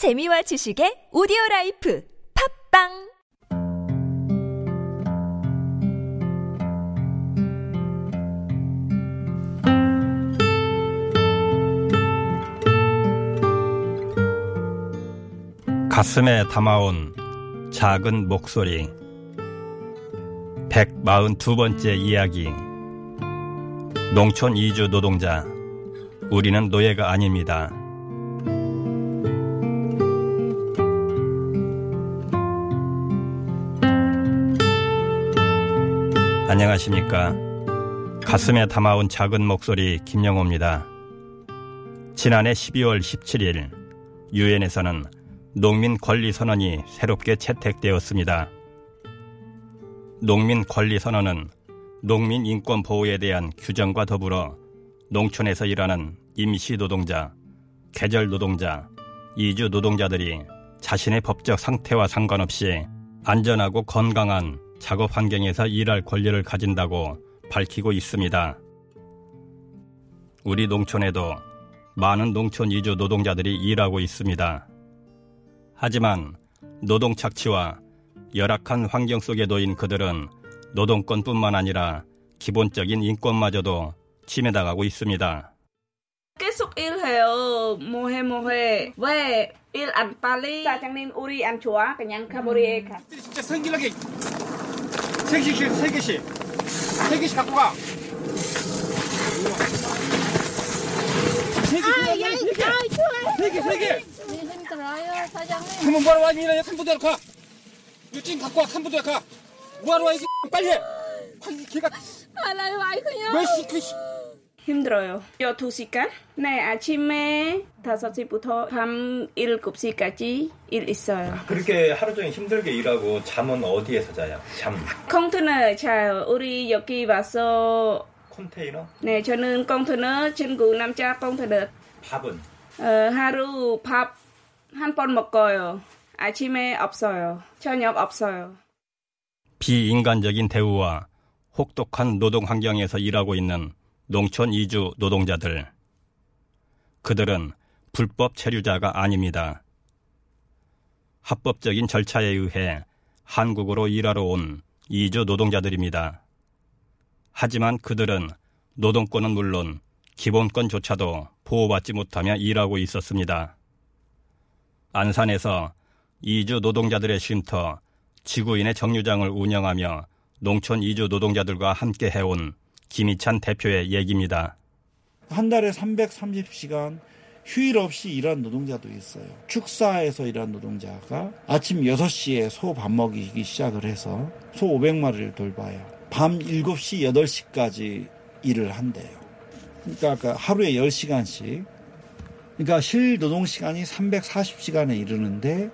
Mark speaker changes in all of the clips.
Speaker 1: 재미와 지식의 오디오 라이프 팝빵!
Speaker 2: 가슴에 담아온 작은 목소리. 142번째 이야기. 농촌 이주 노동자. 우리는 노예가 아닙니다. 안녕하십니까. 가슴에 담아온 작은 목소리 김영호입니다. 지난해 12월 17일 유엔에서는 농민 권리 선언이 새롭게 채택되었습니다. 농민 권리 선언은 농민 인권 보호에 대한 규정과 더불어 농촌에서 일하는 임시 노동자, 계절 노동자, 이주 노동자들이 자신의 법적 상태와 상관없이 안전하고 건강한 작업 환경에서 일할 권리를 가진다고 밝히고 있습니다. 우리 농촌에도 많은 농촌 이주 노동자들이 일하고 있습니다. 하지만 노동 착취와 열악한 환경 속에 놓인 그들은 노동권뿐만 아니라 기본적인 인권마저도 침해당하고 있습니다.
Speaker 3: 계속 일해요. 뭐해 뭐해. 왜 일 안 빨리? 사장님 우리 안 좋아? 그냥 가버리에 가.
Speaker 4: 진짜 성질나게 세 개씩 세 개씩 세 개씩 갖고 가. 세 개, 세 개, 세 개, 세 개.
Speaker 5: 힘들어요, 사장님.
Speaker 4: 한번 뭐하러 와? 니네 칸부대로 가. 찐 갖고 와, 칸부대로 가. 뭐하러 와, 이제 빨리 해. 확, 걔가
Speaker 5: 알아요, 아이고요.
Speaker 4: 왜 시, 그, 시.
Speaker 3: 힘들어요. 12시간? 네, 아침에 5시부터 밤 7시까지 일 있어요.
Speaker 2: 그렇게 하루 종일 힘들게 일하고 잠은 어디에서 자요? 잠
Speaker 3: 컨테너 자요. 우리 여기 와서
Speaker 2: 컨테이너?
Speaker 3: 네, 저는 컨테너, 친구 남자 컨테너.
Speaker 2: 밥은?
Speaker 3: 어, 하루 밥 한 번 먹어요. 아침에 없어요. 저녁 없어요.
Speaker 2: 비인간적인 대우와 혹독한 노동 환경에서 일하고 있는 농촌 이주 노동자들. 그들은 불법 체류자가 아닙니다. 합법적인 절차에 의해 한국으로 일하러 온 이주 노동자들입니다. 하지만 그들은 노동권은 물론 기본권조차도 보호받지 못하며 일하고 있었습니다. 안산에서 이주 노동자들의 쉼터 지구인의 정류장을 운영하며 농촌 이주 노동자들과 함께 해온 김희찬 대표의 얘기입니다.
Speaker 6: 한 달에 330시간 휴일 없이 일한 노동자도 있어요. 축사에서 일한 노동자가 아침 6시에 소 밥 먹이기 시작을 해서 소 500마리를 돌봐요. 밤 7시, 8시까지 일을 한대요. 그러니까 하루에 10시간씩. 그러니까 실 노동 시간이 340시간에 이르는데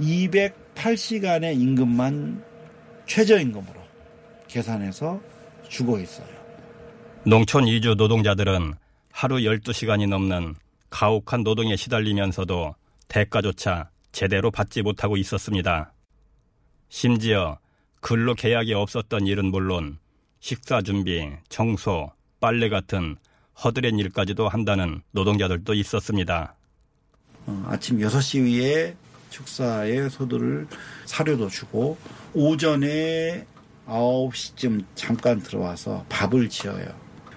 Speaker 6: 208시간의 임금만 최저임금으로 계산해서 주고 있어요.
Speaker 2: 농촌 이주 노동자들은 하루 12시간이 넘는 가혹한 노동에 시달리면서도 대가조차 제대로 받지 못하고 있었습니다. 심지어 근로 계약이 없었던 일은 물론 식사 준비, 청소, 빨래 같은 허드렛 일까지도 한다는 노동자들도 있었습니다.
Speaker 6: 어, 아침 6시 위에 축사에 소들을 사료도 주고 오전에 9시쯤 잠깐 들어와서 밥을 지어요.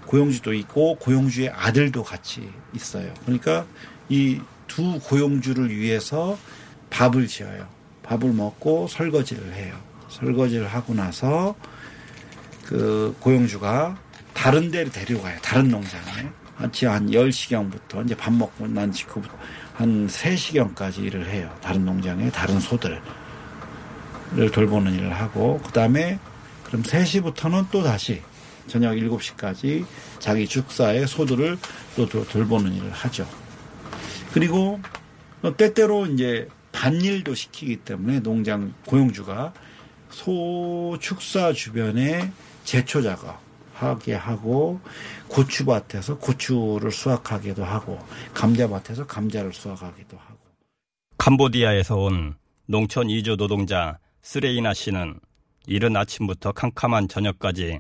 Speaker 6: 고용주도 있고 고용주의 아들도 같이 있어요. 그러니까 이 두 고용주를 위해서 밥을 지어요. 밥을 먹고 설거지를 해요. 설거지를 하고 나서 그 고용주가 다른 데로 데려가요. 다른 농장에. 아침 한 10시경부터 이제 밥 먹고 난 직후부터 한 3시경까지 일을 해요. 다른 농장에 다른 소들을 돌보는 일을 하고 그다음에 그럼 3시부터는 또 다시 저녁 7시까지 자기 축사의 소들을 또 돌보는 일을 하죠. 그리고 때때로 이제 반일도 시키기 때문에 농장 고용주가 소 축사 주변에 제초 작업 하게 하고 고추밭에서 고추를 수확하기도 하고 감자밭에서 감자를 수확하기도 하고
Speaker 2: 캄보디아에서 온 농촌 이주 노동자 스레이나 씨는 이른 아침부터 캄캄한 저녁까지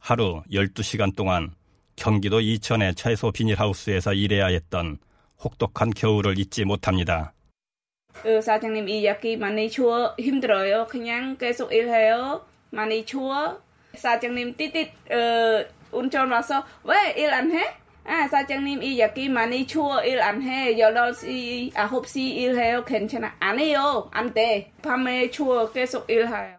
Speaker 2: 하루 12시간 동안 경기도 이천의 최소 비닐하우스에서 일해야 했던 혹독한 겨울을 잊지 못합니다.
Speaker 3: 그 사장님 이 야기 많이 추워 힘들어요. 그냥 계속 일해요. 많이 추워. 사장님 띠띠 어, 운전 와서 왜 일 안 해? 아 사장님 이 야기 많이 추워 일 안 해. 8시 9시 일해요. 괜찮아. 안 해요. 안 돼. 밤에 추워 계속 일해요.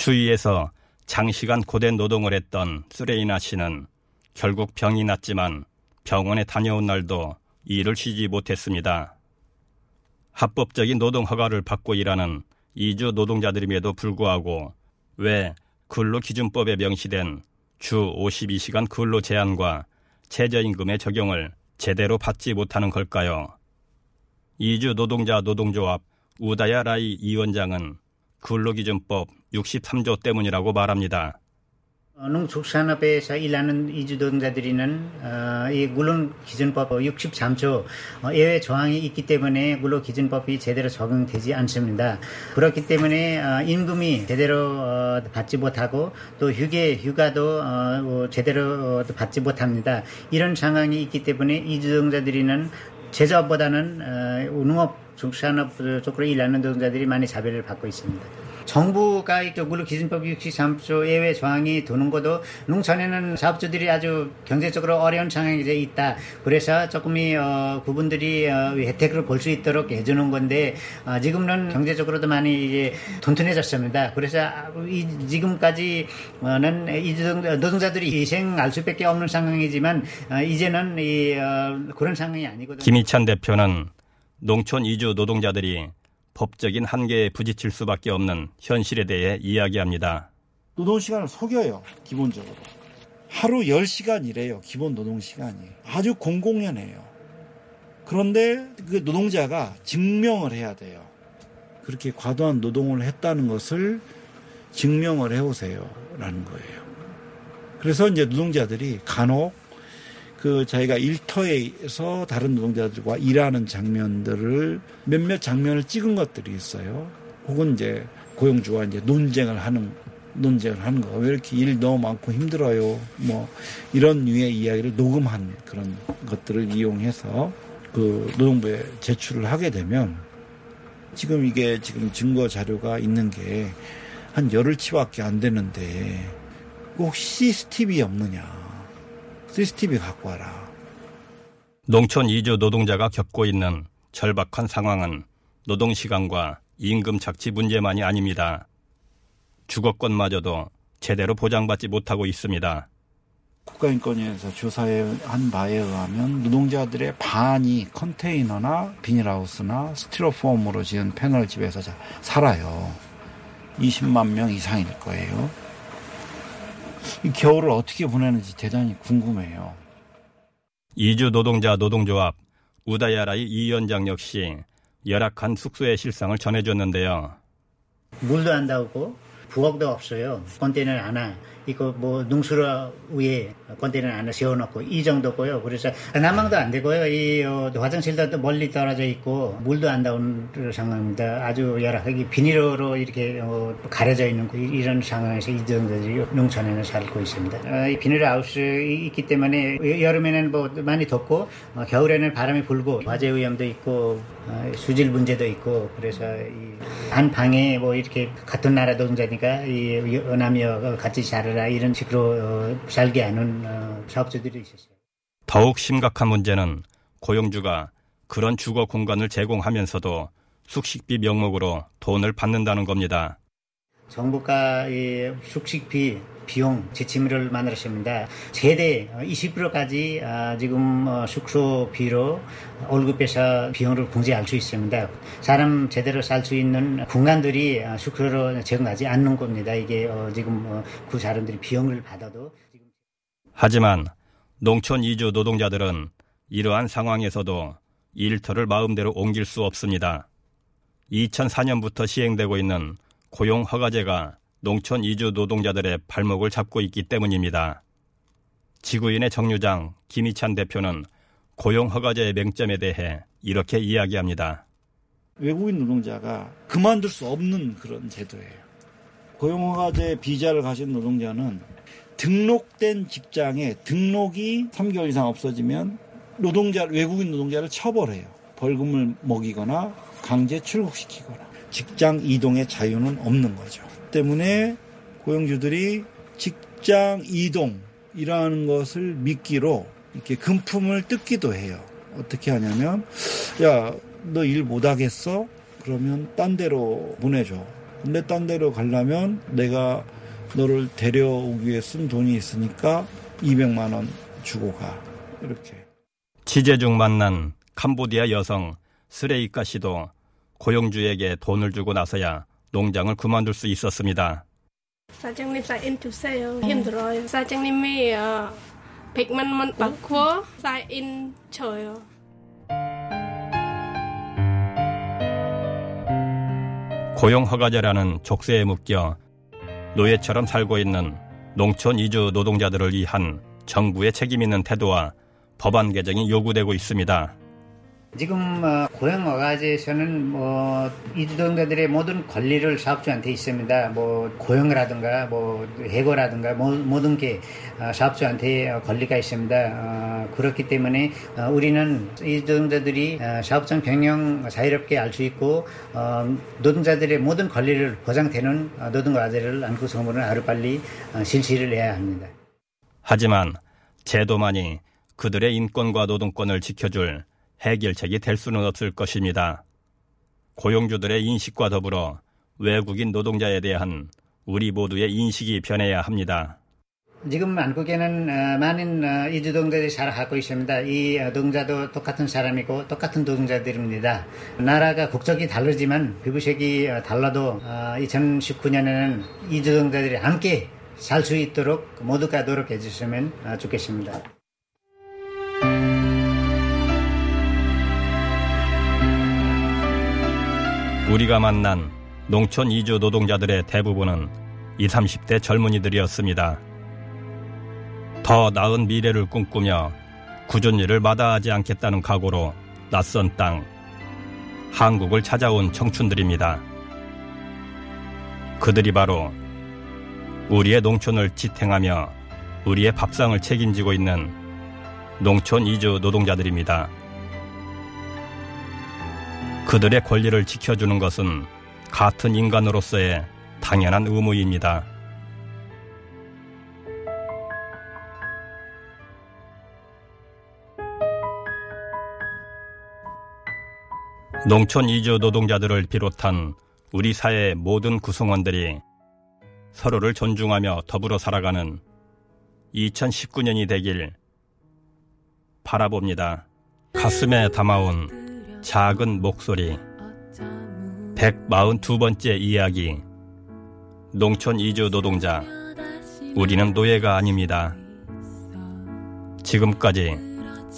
Speaker 2: 주위에서 장시간 고된 노동을 했던 쓰레이나 씨는 결국 병이 났지만 병원에 다녀온 날도 일을 쉬지 못했습니다. 합법적인 노동 허가를 받고 일하는 이주 노동자들임에도 불구하고 왜 근로기준법에 명시된 주 52시간 근로 제한과 최저임금의 적용을 제대로 받지 못하는 걸까요? 이주 노동자 노동조합 우다야 라이 위원장은 근로기준법 63조 때문이라고 말합니다.
Speaker 7: 어, 농축산업에서 일하는 이주 노동자들이는 어, 이 근로기준법 63조 어, 예외 조항이 있기 때문에 근로기준법이 제대로 적용되지 않습니다. 그렇기 때문에 어, 임금이 제대로 어, 받지 못하고 또 휴게 휴가도 어, 어, 제대로 어, 받지 못합니다. 이런 상황이 있기 때문에 이주 노동자들이는 제조업보다는 어, 농업 중산업 쪽으로 일하는 노동자들이 많이 자별을 받고 있습니다. 정부가 이 근로기준법 63조 예외 조항이 두는 것도 농촌에는 사업주들이 아주 경제적으로 어려운 상황에 있다. 그래서 조금이 어, 그분들이 어, 혜택을 볼 수 있도록 해주는 건데 어, 지금은 경제적으로도 많이 이제 튼튼해졌습니다. 그래서 이, 지금까지는 이 노동자들이 희생할 수밖에 없는 상황이지만 어, 이제는 이, 어, 그런 상황이 아니거든요.
Speaker 2: 김희찬 대표는 농촌 이주 노동자들이 법적인 한계에 부딪힐 수밖에 없는 현실에 대해 이야기합니다.
Speaker 6: 노동시간을 속여요, 기본적으로. 하루 10시간 이래요, 기본 노동시간이. 아주 공공연해요. 그런데 그 노동자가 증명을 해야 돼요. 그렇게 과도한 노동을 했다는 것을 증명을 해오세요. 라는 거예요. 그래서 이제 노동자들이 간혹 그 자기가 일터에서 다른 노동자들과 일하는 장면들을 몇몇 장면을 찍은 것들이 있어요. 혹은 이제 고용주와 이제 논쟁을 하는 논쟁을 하는 거. 왜 이렇게 일 너무 많고 힘들어요. 뭐 이런 류의 이야기를 녹음한 그런 것들을 이용해서 그 노동부에 제출을 하게 되면 지금 이게 지금 증거 자료가 있는 게 한 열흘치밖에 안 되는데 꼭 CCTV 없느냐. CCTV 갖고 와라.
Speaker 2: 농촌 이주 노동자가 겪고 있는 절박한 상황은 노동시간과 임금 착취 문제만이 아닙니다. 주거권마저도 제대로 보장받지 못하고 있습니다.
Speaker 6: 국가인권위에서 조사한 바에 의하면 노동자들의 반이 컨테이너나 비닐하우스나 스티로폼으로 지은 패널 집에서 자- 살아요. 20만 명 이상일 거예요. 이 겨울을 어떻게 보내는지 대단히 궁금해요.
Speaker 2: 이주 노동자 노동조합 우다야라이 이 위원장 역시 열악한 숙소의 실상을 전해줬는데요.
Speaker 7: 물도 안 나오고 부엌도 없어요. 컨테이너 하나 이거 뭐 농수로 위에 컨테이너 하나 세워놓고 이 정도고요. 그래서 난방도 안 되고요. 이 어, 화장실도 또 멀리 떨어져 있고 물도 안 나오는 상황입니다. 아주 열악하게 비닐로 이렇게 어, 가려져 있는 그 이런 상황에서 이 정도들이 농촌에는 살고 있습니다. 어, 이 비닐 하우스 있기 때문에 여름에는 뭐 많이 덥고 어, 겨울에는 바람이 불고 화재 위험도 있고 어, 수질 문제도 있고 그래서 이한 방에 뭐 이렇게 같은 나라 노동자니까 이 어남여 같이 살아라 이런 식으로 어, 살게 하는 어, 사업주들이 있었어요.
Speaker 2: 더욱 심각한 문제는 고용주가 그런 주거 공간을 제공하면서도 숙식비 명목으로 돈을 받는다는 겁니다.
Speaker 7: 정부가 이 숙식비 비용 지침을 만들었습니다. 최대 20%까지 아, 지금 어, 숙소비로 월급에서 비용을 공제할 수 있습니다. 사람 제대로 살 수 있는 공간들이 아, 숙소로 제공하지 않는 겁니다. 이게 어, 지금 어, 그 사람들이 비용을 받아도
Speaker 2: 하지만 농촌 이주 노동자들은 이러한 상황에서도 일터를 마음대로 옮길 수 없습니다. 2004년부터 시행되고 있는 고용 허가제가 농촌 이주 노동자들의 발목을 잡고 있기 때문입니다. 지구인의 정류장 김희찬 대표는 고용 허가제의 맹점에 대해 이렇게 이야기합니다.
Speaker 6: 외국인 노동자가 그만둘 수 없는 그런 제도예요. 고용 허가제 비자를 가진 노동자는 등록된 직장에 등록이 3개월 이상 없어지면 노동자 외국인 노동자를 처벌해요. 벌금을 먹이거나 강제 출국시키거나 직장 이동의 자유는 없는 거죠. 때문에 고용주들이 직장 이동이라는 것을 미끼로 이렇게 금품을 뜯기도 해요. 어떻게 하냐면 야 너 일 못하겠어? 그러면 딴 데로 보내줘. 근데 딴 데로 가려면 내가 너를 데려오기 위해 쓴 돈이 있으니까 200만 원 주고 가. 이렇게.
Speaker 2: 취재 중 만난 캄보디아 여성 스레이카 씨도 고용주에게 돈을 주고 나서야 농장을 그만둘 수 있었습니다.
Speaker 5: 사장님 사인 주세요. 힘들어요. 사장님이 어, 100만 원 받고 사인 줘요.
Speaker 2: 고용 허가제라는 족쇄에 묶여 노예처럼 살고 있는 농촌 이주 노동자들을 위한 정부의 책임 있는 태도와 법안 개정이 요구되고 있습니다.
Speaker 7: 지금 어, 고용 어가제에서는 뭐 이주동자들의 모든 권리를 사업주한테 있습니다. 뭐 고용이라든가 뭐 해고라든가 모, 모든 게 어, 사업주한테 어, 권리가 있습니다. 어, 그렇기 때문에 어, 우리는 이주동자들이 어, 사업장 변경 자유롭게 알 수 있고 어, 노동자들의 모든 권리를 보장되는 어, 노동 어가제를 안고 소문을 하루빨리 어, 실시를 해야 합니다.
Speaker 2: 하지만 제도만이 그들의 인권과 노동권을 지켜줄 해결책이 될 수는 없을 것입니다. 고용주들의 인식과 더불어 외국인 노동자에 대한 우리 모두의 인식이 변해야 합니다.
Speaker 7: 지금 한국에는 어, 많은 어, 이주동자들이 살아가고 있습니다. 이 어, 동자도 똑같은 사람이고 똑같은 노동자들입니다. 나라가 국적이 다르지만 피부색이 어, 달라도 2019년에는 이주동자들이 함께 살 수 있도록 모두가 노력해 주시면 어, 좋겠습니다.
Speaker 2: 우리가 만난 농촌 이주 노동자들의 대부분은 20, 30대 젊은이들이었습니다. 더 나은 미래를 꿈꾸며 굳은 일을 마다하지 않겠다는 각오로 낯선 땅, 한국을 찾아온 청춘들입니다. 그들이 바로 우리의 농촌을 지탱하며 우리의 밥상을 책임지고 있는 농촌 이주 노동자들입니다. 그들의 권리를 지켜주는 것은 같은 인간으로서의 당연한 의무입니다. 농촌 이주 노동자들을 비롯한 우리 사회의 모든 구성원들이 서로를 존중하며 더불어 살아가는 2019년이 되길 바라봅니다. 가슴에 담아온 작은 목소리 142번째 이야기 농촌 이주 노동자 우리는 노예가 아닙니다. 지금까지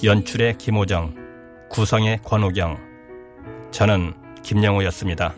Speaker 2: 연출의 김호정 구성의 권우경 저는 김영호였습니다.